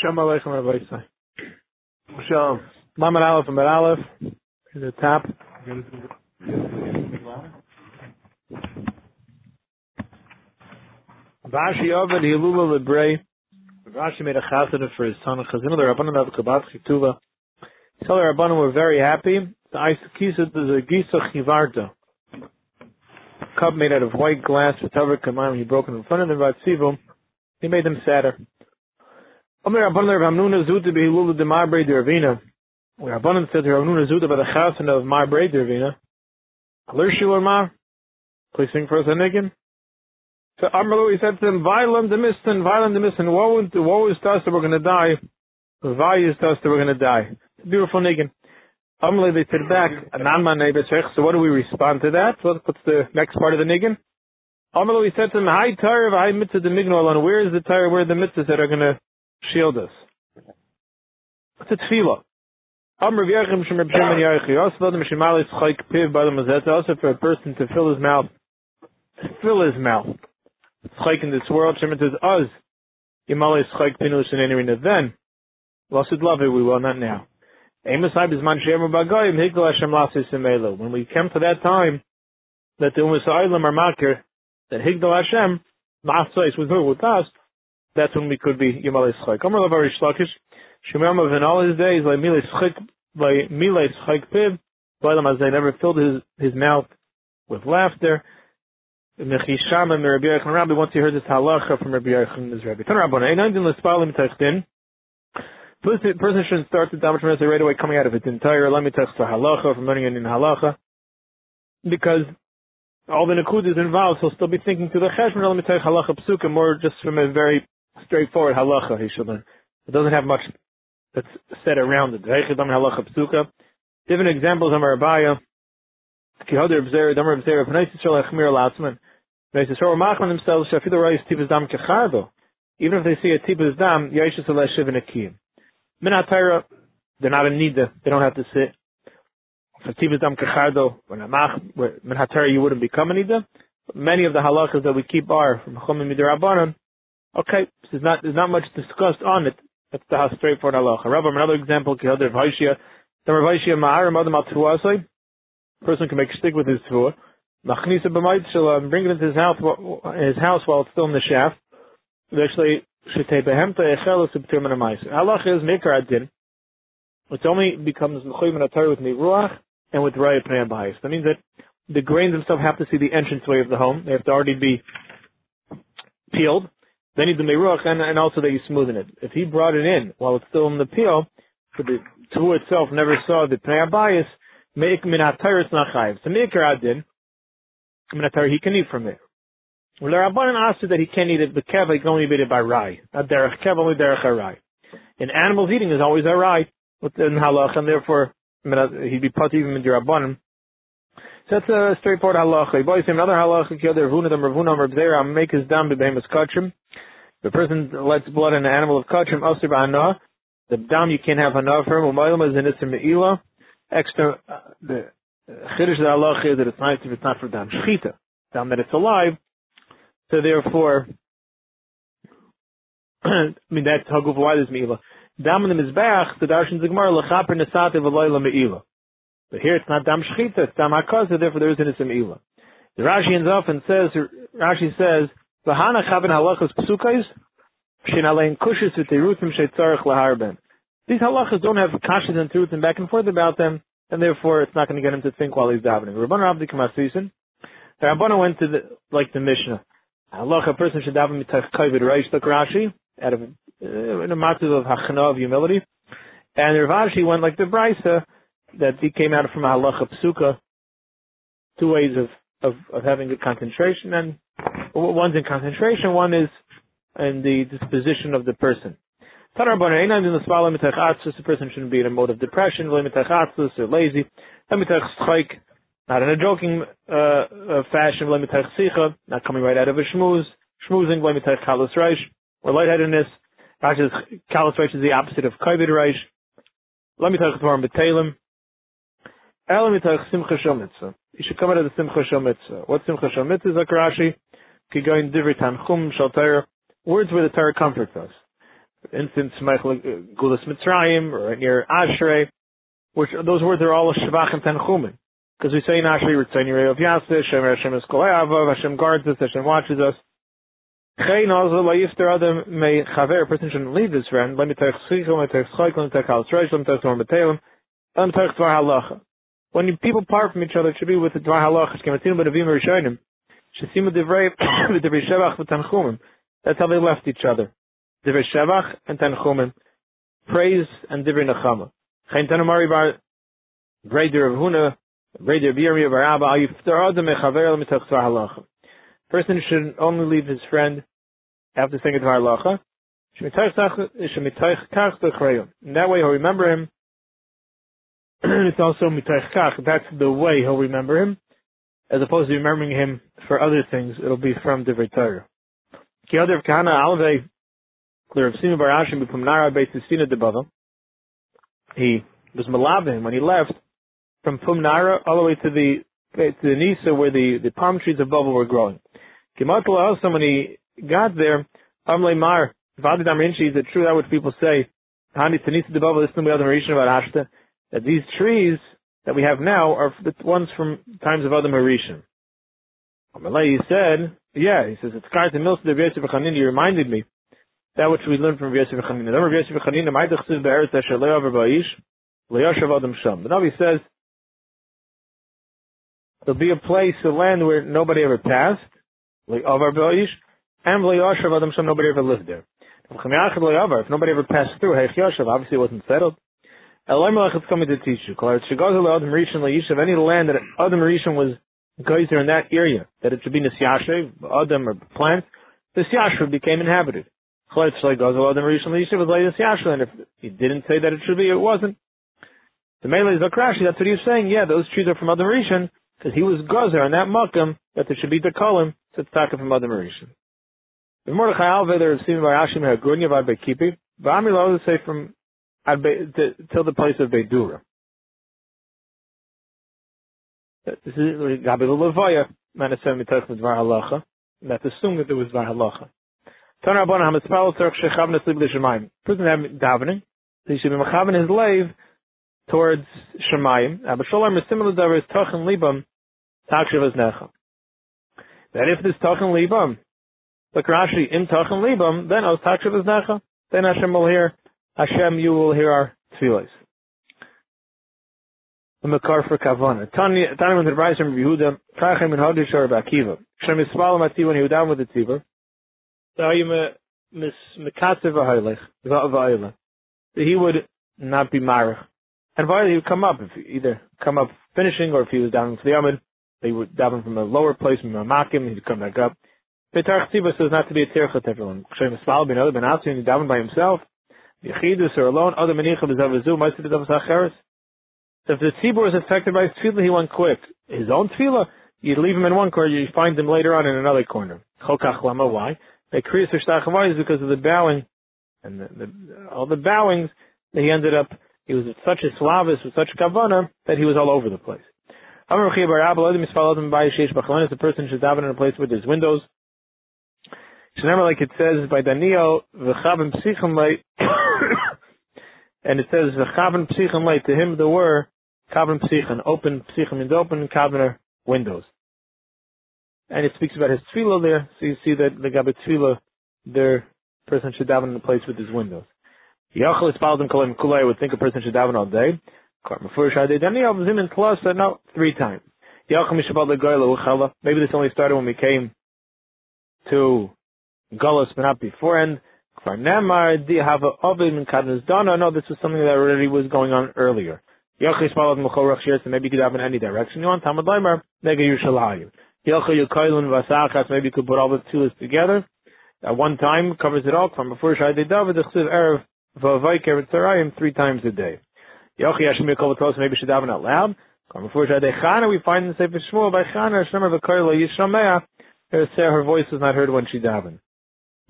Shalom Aleichem Rabbi. Shalom. Lamed Aleph and Bet Aleph. To the top. Vashi Ovid Hilula Lebrei. Rashi made a chasana for his son. Chazinu the Rabbanim of Kabbat Chituva. So the Rabbanim were very happy. The Isakisa is a Gisa Chivarta. Cup made out of white glass with Tavar Kamayim. He broke it in front of them. Vatzivu. He made them sadder. Omer Rabbanim Rav Hamnuna Zuta Behilula de Marbrei de Ravina. Rabbanim said to Rav Hamnuna Zuta by the chasana of Marbrei de Ravina. Alershi Mar. Please sing for us a niggin. So Amrlo, he said to them, Violent the mistin, violent the mistin, woe, woe is to us that we're going to die. Vai is to us that we're going to die. Beautiful niggin. Amrlo, they said back, Ananma nebechech, so what do we respond to that? So what's the next part of the niggin? Amrlo, he said to them, Hi Torah, hi mitzvah the mignol, where is the Torah, where are the mitzvahs that are going to shield us? It's a tefillah. Shimon also the also for a person to fill his mouth, fill his mouth. Tzchayk in this world, Shem says, us, Yimalei Tzchayk Pinus and Enerina, then, Lasid love it, we will, not now. Amos Ibizman Shem Bagoyim, Hikkel Hashem Lasis. When we come to that time, that the Umas Eilim are makir, that Higdal Hashem, with her, with us, that's when we could be Yimalei Tzchayk. Amr Lavar Ishlakish, Shemam in all his days, like Milei Tzchayk, like Milei Tzchayk Piv, Bailam as they never filled his, his mouth with laughter. Mechisham and Rabbi Yechon Rabbi, once he heard this halacha from Rabbi Yechon, his Rabbi. Tan Rabbana, ein din l'spalim techtin. Person shouldn't start the Damash Merasa right away coming out of its entire Lamitech to halacha, from learning it in halacha. Because all the Nakud is involved, he'll still be thinking to the Cheshman Lamitech halacha psuka, more just from a very straightforward halacha he should. It doesn't have much that's said around it. Reichidam halacha psuka. Different examples of Marabaya. Kihoder. They say, Machman themselves, Dam. Even if they see a Tipas Dam, Shiv they're not in Nida, they don't have to sit. For Tipas Dam Kechardo, when Amach, Minatayra you wouldn't become a Nida. Many of the halachas that we keep are from Chumim Midirabanan. Okay, there's not, there's not much discussed on it. That's the straightforward halacha. Rabbi, another example, Kihoder Vaishya, Damar Vaishya Ma'ar, Madam Al person can make a stick with his tefua. Machnisa b'mayt and um, bring it into his house, his house while it's still in the shaft. Actually, shetei behemta echel subtir min Allah is mikar adin. It only becomes l'choy min with miruach and with raya pnei b'hais. That means that the grains and stuff have to see the entranceway of the home. They have to already be peeled. They need the miruach and, and also that you smoothen it. If he brought it in while it's still in the peel, but the tool itself never saw the pnei b'hais, make min hatayrus nachayiv. So mikar adin he can eat from it. Well, the Rabbanan asked that he can't eat it, but kev, he can only eat it by rai. Not derech kev, only derech rai. In animals eating is always a rai, in halach, and therefore, he'd be put even in the Rabbanan. That's a straightforward halacha. Boy, same another halacha, ki other vuna dam ravuna rabzera, make his dam bebehemus kachim. The person lets blood in an animal of kachim, asir ba'anah. The dam you can't have hanah for him, umaylam is in its me'ila. Extra, uh, the, Chiddush the Allah is that it's nice if it's not for dam shchita, dam that it's alive. So therefore, I mean that's good why there's meila. Dam in the mizbeach, the darshan zigmar lechaper nesativ v'loyla meila. But here it's not dam shchita, it's dam hakaza, therefore there isn't a meila. The Rashi ends off and says, Rashi says, v'hana chaben halachas psukais, shin alein kushis v'terutim sheitzarech laharben. These halachas don't have kashas and and back and forth about them and therefore it's not going to get him to think while he's davening. Rabban Rabbi Kamasisin, the Rabbana went to the, like the Mishnah. Allah, a person should daven mitach kavod reish Rashi, out of, uh, in a matter of hachana of humility. And Rav went like the Brisa, that he came out from a halacha psuka, two ways of, of, of having good concentration, and one's in concentration, one is in the disposition of the person. The person shouldn't be in a mode of depression, or lazy. Not in a joking uh, uh, fashion, not coming right out of a shmooze, schmoozing, or lightheadedness. Kalas Reish is the opposite of Kaivid Reish. Lemitach Tvarim Elamitach Simcha Shomitzah. You should come out of the Simcha Shomitzah. What Simcha Shomitzah is, like Rashi? Kigoin Divri Tanchum Shaltair. Words where the Torah comforts us. For instance, uh, Gulas Mitzrayim, or near Ashrei, which those words are all Shavach and Tanchumen. Because we say in Ashrei, Ritzani of Yaseh, Hashem, Hashem is Kol Hashem guards us, Hashem watches us. Chein also, La Yifter Adam may Chaver, a person shouldn't leave his friend, Reish, Halacha. When people part from each other, it should be with the Dvar Halacha, Shkematzinu B'Navim Rishonim, Shesimu Divrei, Divrei Shevach V'Tanchumim. That's how they left each other. Divrei Shevach and Tanchumim. Praise and Divrei Nechama. Chein Tanamari Bar, Breder of Huna, Breder of Yirmi Bar Abba, Ayuftar Adam Mechaver Let me take Dvar. Person should only leave his friend after saying a Dvar Halacha. In that way he'll remember him. it's also kach. That's the way he'll remember him, as opposed to remembering him for other things. It'll be from Divrei Torah. Ki other kana alve of sinu barashim from nara beit sina debava. He was malabim when he left from Pumnara all the way to the to the Nisa where the, the palm trees of Babel were growing. Kimatla also when he got there, Amle Mar, Vadidam Rinchi, is it true that what people say? Hani Tanisa de Babel, listen to the other about Ashta, that these trees that we have now are the ones from times of Adam Harishon. Amalei said, yeah, he says, it's Kart and Milsa of Yosef Chanin, you reminded me that which we learned from Yosef Chanin. The number of Yosef Chanin, Maidach Siv Be'eretz Asher Le'over Ba'ish, Le'yoshav Adam Sham. The Navi says, there'll be a place, a land where nobody ever passed, Le'over Ba'ish, and Le'yoshav Adam Sham, nobody ever lived there. If nobody ever passed through, obviously it wasn't settled. Eloimelech is coming to teach you. Klar, Shigazal Adam Rishon Le'yishav, any land that Adam Rishon was geyser in that area, that it should be Nisyashev, Adam or plants, Nisyashev became inhabited. And if he didn't say that it should be, it wasn't. The Mele is Akrashi, that's what he was saying. Yeah, those trees are from Adam Rishon, because he was Gazer on that Makam, that there should be Dekalim, so it's Taka from Adam Rishon. The Mordechai Alve, there is seen by Ashim Hagunya, by Bekipi, Amir Lo say from till the place of Beidura. This is that there was Dvar Halacha. Tana Rabban Shechav davening, so he should be Mechavan his lave towards Shemayim. Abba Shaul is similar to his Tachan Libam, Takshav Necha. That if this Tachan Libam, like Rashi, in Tachan Libam, then Os Takshav Necha, then Hashem will hear, Hashem, you will hear our tefillahs the Makar for Kavana. Tani when the advice from Yehuda, Kachem and Hodish or Bakiva. Shem Yismael Mati when he was down with the Tzibur. So you mis Mekatzev V'Haylech, V'Haylech. So he would not be Marach. And finally he would come up, if either come up finishing or if he was down for the Amid, they would daven from a lower place, from a Makim, he'd come back up. Petar Tzibur says not to be a Tircha to everyone. Shem Yismael ben Other ben Atzi, and he daven by himself. Yechidus or alone, other Menicha B'Zavazu, Ma'aseh B'Zavasacheres. So if the tzibur is affected by his tefillah, he went quick. His own tefillah, you leave him in one corner, you find him later on in another corner. Chokach lama, why? They kriyas is because of the bowing and the, the, all the bowings that he ended up. He was such a slavis with such a kavana that he was all over the place. The person should daven in a place where there's windows. Remember, like it says by Daniel, and it says v'chaven psichim late to him there were kaven psichim open psichim means open kavener windows. And it speaks about his tefillah there, so you see that the gabe tefillah, their person should daven in a place with his windows. Yachal in kolim kulay would think a person should daven all day. Zimin plus no three times. Maybe this only started when we came to Gullus, but not beforehand. Dana. No, this was something that already was going on earlier. Yachis followed Mechorach Shir, so maybe you could have in any direction you want. Tamad Leimer, Nega Yushalayim. Yelcha Yukailun Vasachas, maybe you could put all the two together. At one time, covers it all. From before Shai David, the Chsiv Erev, Vavaik Tzarayim, three times a day. Yochi Hashem Yakovatolos, maybe should daven out loud. Come before Shai Chana, we find in the Sefer Shmuel by Chana, Shemar Vakaila Yishamea, her voice was not heard when she davened.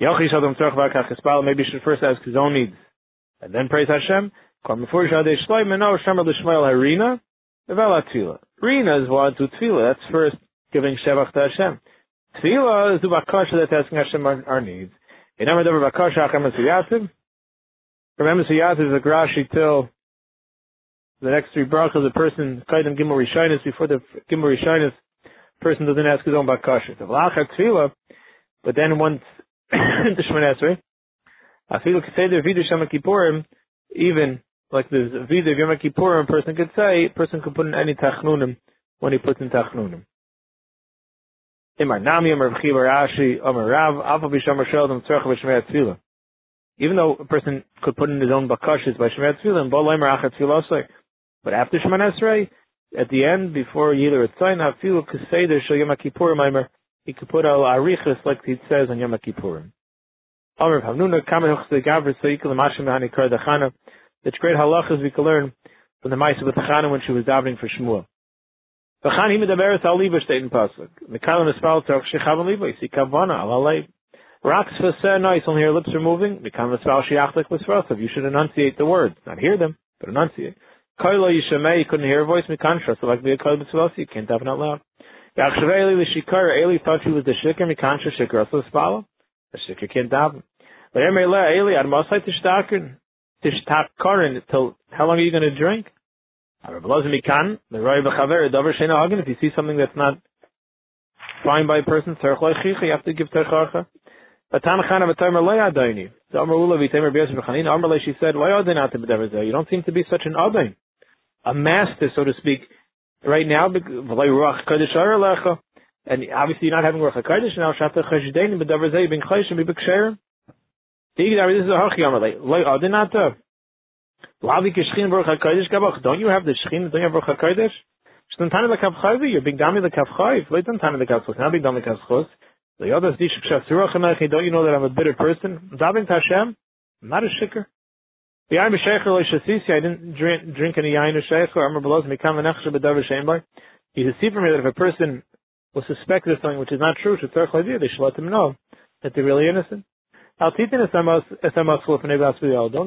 Maybe you should first ask his own needs and then praise Hashem. Rina is what to tefillah. That's first giving shevach to Hashem. Tefillah is the bakasha that's asking Hashem our, our needs. In number of bakasha, is Remember, so Yaz is a Grashi till the next three brachas, the person Kaidim Gimel Rishonis before the Gimel Rishonis, person doesn't ask his own bakasha. But then once the Shemon Esrei, Afilu Vidu Shema Kippurim, even like there's Vidu Yom Kippurim, person could say, person could put in any Tachnunim when he puts in Tachnunim. Imar Nami, Rav, B'Shemei Tefillah. Even though a person could put in his own bakashas by Shemei Tefillah, and Tefillah But after Shemon Esrei, at the end, before Yiler Etzayin, Afilu Keseder Shal Yom Kippurim, Imar, he could put al arichas like it says on Yom Kippurim. Amr Seikel Mashim Hani Kar Dachana. Great halachas we can learn from the Maisa with Chana when she was davening for Shmuel. Al in pasuk. Espal shechav kavana al alei. Only her lips are moving. Espal shiachlik l'srasav. You should enunciate the words, not hear them, but enunciate. Koilo you couldn't hear a voice. So like you can't daven out loud. Yachshav Eli thought was the shikar. Mikan shikar also spala. The shikar can't daven. Eli, ad masai tishtakin, tishtakkarin, till how long are you going to drink? If you see something that's not fine by a person, you have to give terchacha. But Tanachana v'tamer lo yadayni. So Amar Ula v'tamer b'yas v'chanin. Amar she said, You don't seem to be such an adain. A master, so to speak. Right now, ruach. And obviously you're not having ruach kodesh now. Shata zeh bin chayshim. This is a hachi Amar Lo adin ate. Don't you have the Shechin? Don't you have? Shtantani Lekavchayvi, you're dami not dami emechi, don't you know that I'm a bitter person? I'm not a. The yain b'shecher lo shasisi, I didn't drink, drink any yain or shecher, amar beloz mikam v'nechshe b'davar can see from here that if a person will suspect there's something which is not true, should tzarech they should let them know that they're really innocent. Don't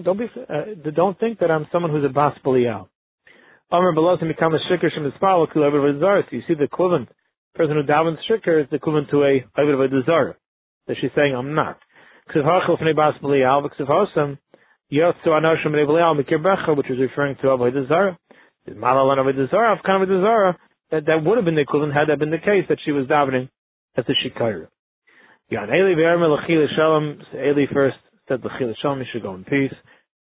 don't be uh, don't think that I'm someone who's a bas b'lial. Amr belosim become a shikr shem ispal kul You see the equivalent person who davens shikr is the equivalent to a over desire. That she's saying I'm not. Ksiv hachel fnei bas v'ksiv hosam yotzu anoshim b'lial mikir becha, which is referring to avodah zara. Is malal and avodah zara, kind of avodah That that would have been the equivalent had that been the case that she was davening as a shikayr. Yan Eli v'erme l'chil shalom. Eli first said l'chil shalom. You should go in peace.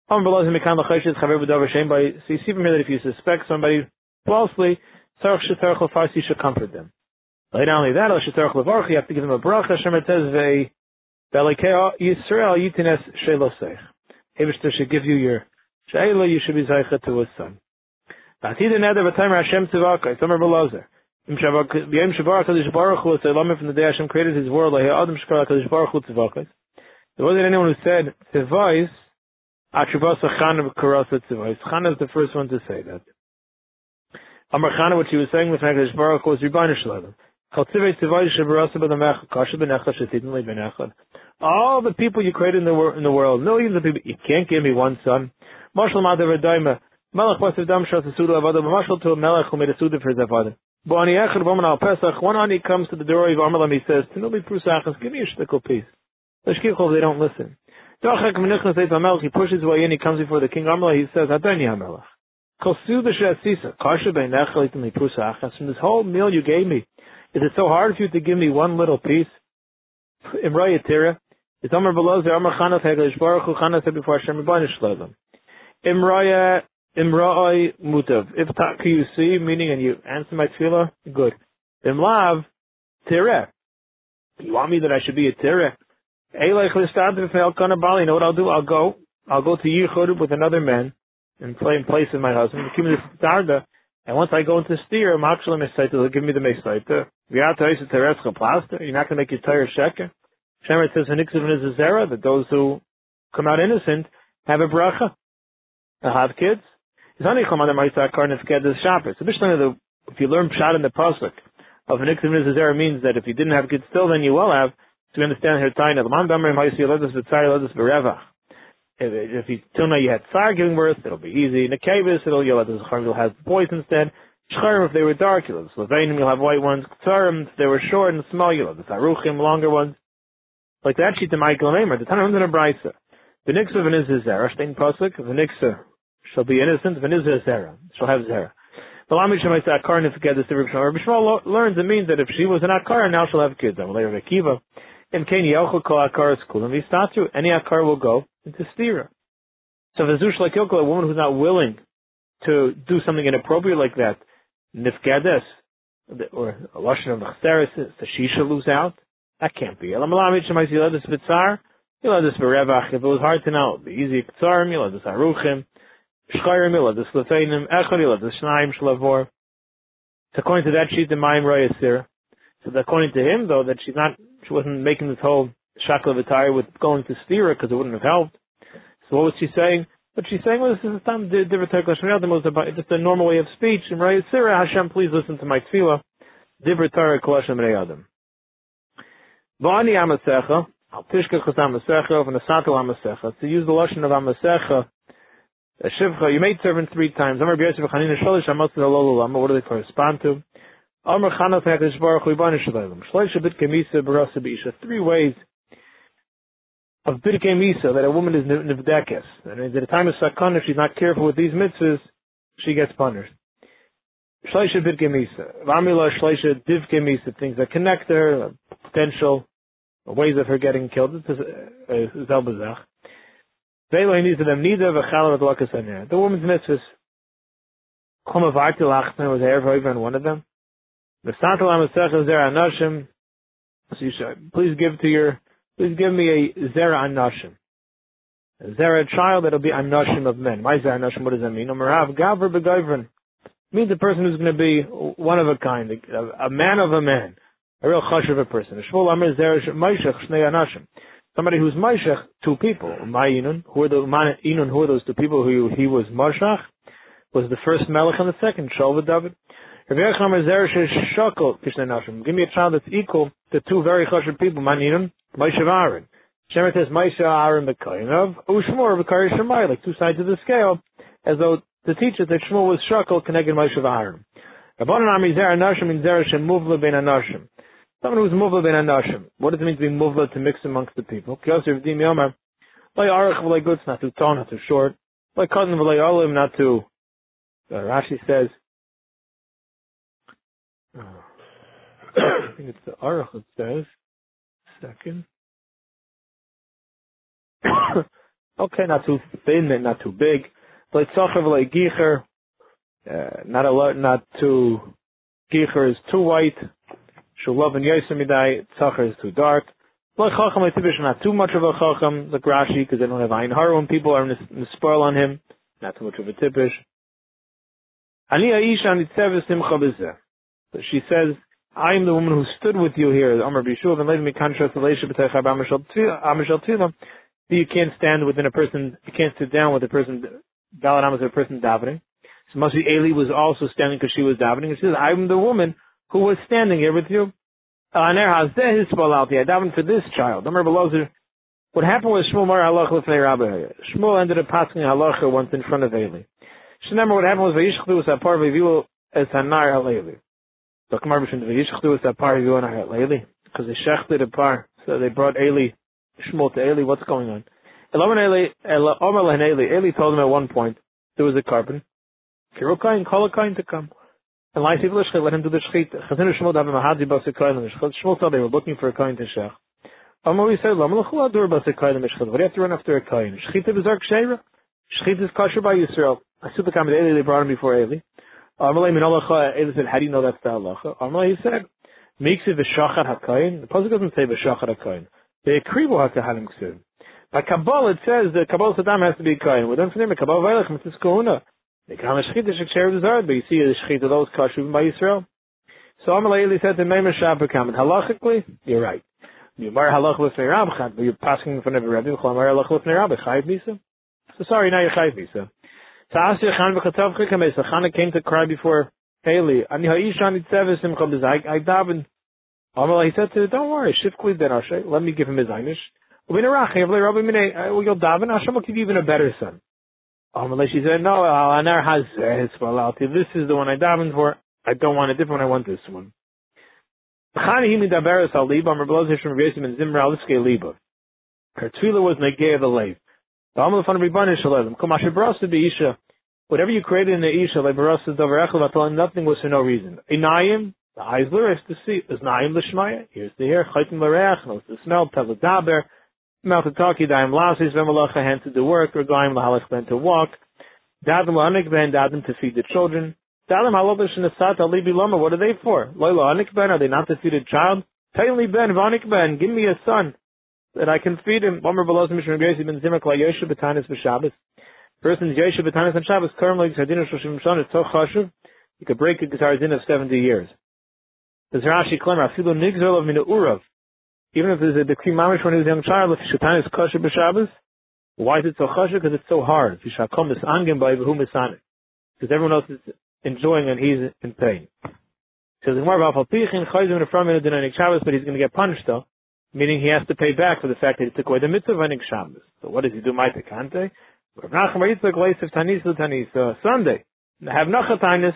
Am below him mekan l'chayshit chaver b'davar shem. So you see from here that if you suspect somebody falsely, tzarech shetarech l'fars, you should comfort them. Not only that, you have to give them a bracha. Hashem it says ve Yisrael yitines shelosech. Hevishter should give you your sheila. You should be zaycha to his son. Batid neder v'taymer Hashem tzivaka. Amar Belozer. From the day Hashem created His world, Like Adam Shkar HaKadosh Baruch Hu Tzivakos. There wasn't anyone who said Tzivais, Atribasa Chana Karasa Tzivais. Chana is the first one to say that. Amar Chana, what she was saying with HaKadosh Baruch Hu was Rebbeinu Shalom. All the people you created in the, wor- in the world, millions of people, you can't give me one son. Marshal Madav Suda Marshal to a Melech who made a Suda for his Avada. One ani comes to the door of Amalam, he says, Tanuli Prusachas, give me a shtickle piece. Lashkichov, they don't listen. He pushes way in, he comes before the king Amalek, he says, Adoni Amalek. From this whole meal you gave me, is it so hard for you to give me one little piece? Imraya Tira. It's Amar below there, Amar Chanat Hegelish Baruch Hu Chanat said before Hashem Rabbanish Shalom. Imraya Imra'ai mutav. If tak you see, meaning and you answer my tefillah, good. Imlav, Tira. You want me that I should be a tireh? You know what I'll do? I'll go. I'll go to Yichud with another man and play in place of my husband. And once I go into steer, Makshalim Mesaita, they'll give me the Mesaita. You're not going to make your tire sheker. Shemer says, that those who come out innocent have a bracha. They'll have kids. So if you learn Pshat in the Pasuk of an Iksim Nizazera means that if you didn't have kids still, then you will have. So we understand here, Taina, if you till now you had Tsar giving birth, it'll be easy. Nekavis, it'll you'll the Zachar will have boys instead. Shcharim, if they were dark, you'll have Slovenim, you'll have white ones. Ktsarim, if they were short and small, you'll have the Taruchim, longer ones. Like that sheet to Michael Mamer, the Tanah in a Brisa. V'niksa v'nizah zera, stein pasuk, v'niksa shall be innocent, v'nizah zera, shall have zera. The Lami Shemai say Akar Nifged is the Rabbi Shmuel learns it means that if she was an Akar, now she'll have kids. And later Akiva, in Keni Yochel Kol Akar School, and statue, any Akar will go into Stira. So if a Zush like Yoko, a woman who's not willing to do something inappropriate like that, Nifgedes, or a Lashon of Machsteris, the Shisha lose out, that can't be. Elam Lami Shemai say, let Bitzar, let Berevach, if it was hard to know, the easy Ktsarim, this Aruchim, Shchayr Mila, the Slafeinim, Echad the Shnaim Shlavor. So according to that sheet, the Mayim Royasir. So according to him, though, that she's not, she wasn't making this whole shakla attire with going to stira because it wouldn't have helped. So what was she saying? What she's saying was, this is just a normal way of speech. And Royasir, Hashem, please listen to my tefillah. Divra Torah Kolashim Adam. Vani Amasecha, Al Tishkach Amasecha, and Asato Amasecha. To use the lashon of Amasecha, Shivcha, you made servant three times. Amar Chanina Lama. What do they correspond to? Amar Baruch Hu Yibanish Shalom. Shloisha Bit Kemisa Barasa B'Isha. Three ways of Bit Kemisa that a woman is nivdekes. And at the time of Sakon, if she's not careful with these mitzvahs, she gets punished. Shloisha Bit Kemisa. Vamila Shloisha Div Kemisa. Things that connect her, potential ways of her getting killed. This is uh, Zelbazach. The woman's mitzvahs. Chomavarti Lachman was Erev over in one of them. The Santal Amasech is there Anashim. So you should, please give to your, please give me a Zera Anashim. Zera child that'll be Anashim of men. Why Zera Anashim? What does that mean? Umarav Gavr Begavrin. Means a person who's going to be one of a kind, a, man of a man. A real chush of a person. Shmuel Amr Zera Maishach Shnei Anashim somebody who's Mashach, two people. Ma'inun, who are the Inun, who are those two people who he was Mashach, was the first Melech and the second, Shalva David. Give me a child that's equal to two very chashuv people, Maninun, Maishav Aaron. Shemer says Maisha Aaron B'Kainov, Ushmor B'Kari Shemai, like two sides of the scale, as though to teach us that Shmuel was Shakal connected Maishav Aaron. Rabbanan Ami Zer Anashim in Zer Shem Muvla Ben Anashim. Someone who's movla ben anashim. What does it mean to be movla to mix amongst the people? Kyosef dim yomer. Like arach v'lay goods, not too tall, not too short. Like cousin v'lay olim, not too. Uh, Rashi says. Uh, I think it's the arach that says. Second. okay, not too thin, not too big. Like tzacher v'lay gicher. Uh, not a lot, not too. Gicher is too white. Shulav and Yosemidai, Tzachar is too dark. Like Chacham, like Tibish, not too much of a Chacham, like Rashi, because they don't have Ein when people are spoil on him. Not too much of a Tibish. Ani Aisha Nitzev Simcha she says, I am the woman who stood with you here, Amr Bishuv, and later me contrast the. You can't stand within a person, you can't sit down with a person, Dalit Amos, a person davening. So be Eli was also standing because she was davening. And she says, I am the woman who was standing here with you. Er I davened for this child. What happened was Shmuel Mar Halach Lefnei Rabbi. Shmuel ended up passing halacha once in front of Eli. Remember what happened was Vayishchdu was apar v'vilu es hanar haleli. So Kamar B'Shem Vayishchdu was apar v'vilu hanar haleli because they shechted apar. So they brought Eli, Shmuel to Eli. What's going on? Eli, told him at one point there was a carbon. Kirokain, call a kain to come. And Lai Sivlish let him do the shchit. Chazinu Shmuel Davi Mahadi Basi Koilim Shmuel said they were looking for a koin to shech. Amar said, Lama L'chul Adur Basi Koilim Mishchad. What do you have to run after a koin? Shchita B'zar Ksheira. Shchita is kosher by Yisrael. I the Eli, they brought him before Eli. Amar Min Allah Eli said, how do you know that's the halacha? Amar he said, Miksi V'shachat HaKoin. The puzzle doesn't say V'shachat HaKoin. Ve'ekrivu HaKahanim Ksiv. By Kabbalah it says that Kabbalah Saddam has to be a. Well then from there, Kabbalah Vailach Mitzvah Kohuna. The Kama Shechita Shekshar Bizard, but you see the Shechita those kosher by Yisrael. So Amalei said to Meimer Shabbat comment, halachically, you're right. Yomar halach lefnei rabbi, but you're passing in front of a rabbi, Chomar halach lefnei rabbi, chayiv misa. So sorry, now you're chayiv misa. So Asya Chan v'chatav chikames, came to cry before Haley. Ani I daven. Amalei said to her, don't worry, shifkli ben let me give him his einish. Ubinarach, Rabbi Minei, will you daven? Hashem will give you even a better son. Um, she said, no, has. This is the one I davened for. I don't want a different one. I want this one. Her tefillah was of the lave. Whatever you created in the Isha, nothing was for no reason. Inayim, the eyes is to see. Is Naim Lishmaya, here's the hair, Chaitim L'Reach, knows the smell, Tavadaber, Mouth to talk, Yadayim Lasis, Vemalacha, hand to the work, or Gaim Lahalach, Ben to walk, Dadim La'anik Ben, Dadim to feed the children, Dadim Halobish and Asat, Alibi Lama, what are they for? Loila Anik Ben, are they not to feed a child? Taili Ben, Vanik Ben, give me a son that I can feed him. Mishra Ben. Person's Yosha Betanis on Shabbos, Sardina Shoshim Shon, it's so chashuv, you could break a guitar in of 70 years. Nigzol of Mina. Even if there's a decree mamish when he was a young child, if Shatan is kosher b'Shabbos, why is it so kosher? Because it's so hard. By is Because everyone else is enjoying and he's in pain. So there's more about Falpichin, Chayzim, and from in a Shabbos, but he's going to get punished though meaning he has to pay back for the fact that he took away the mitzvah Enig Shabbos. So what does he do? Ma'ite kante? Rav Nachman Yitzchak uh, Sunday. Have Nachatanis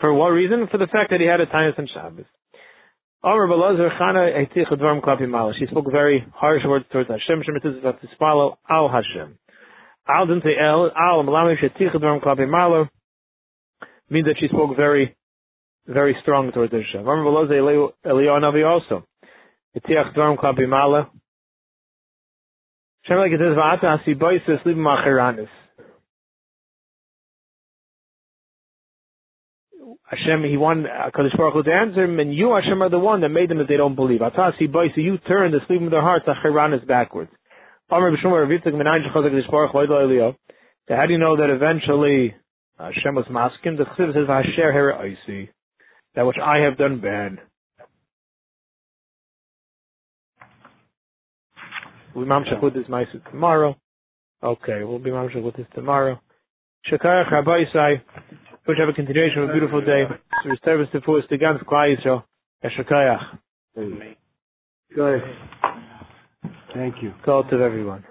for what reason? For the fact that he had a Tanis on Shabbos. Omer Belazar Chana Eitich Dvarm Klapi Mala. She spoke very harsh words towards Hashem. Shem Mitzvah to follow Al Hashem. Al didn't El. Al Malami Sheitich Dvarm Klapi Mala means that she spoke very, very strong towards Hashem. Omer Belazar Eliyahu Navi also. Etiach Dvarim Kla Bimala. Hashem like it says, Va'ata Hasi Boises Libim Achiranis. Hashem, he wanted uh, Kadosh Baruch Hu to answer him, and you, Hashem, are the one that made them that they don't believe. Atasi Boise, you turn the sleep of their hearts, Achiranis backwards. Amr B'Shumar Ravitzak Menayin Shechazak Kadosh Baruch Hu. So how do you know that eventually uh, Hashem was masking? The Chsiv says, Hasher Hera Oisi. That which I have done bad. We'll be mamshach with this ma'aser tomorrow. Okay, we'll be mamshach with this tomorrow. Shakayach Rabbi Yisai. We have a continuation of a beautiful day. So service to force the ganz Klai Yisrael. Shakayach. Good. Thank you. Call to everyone.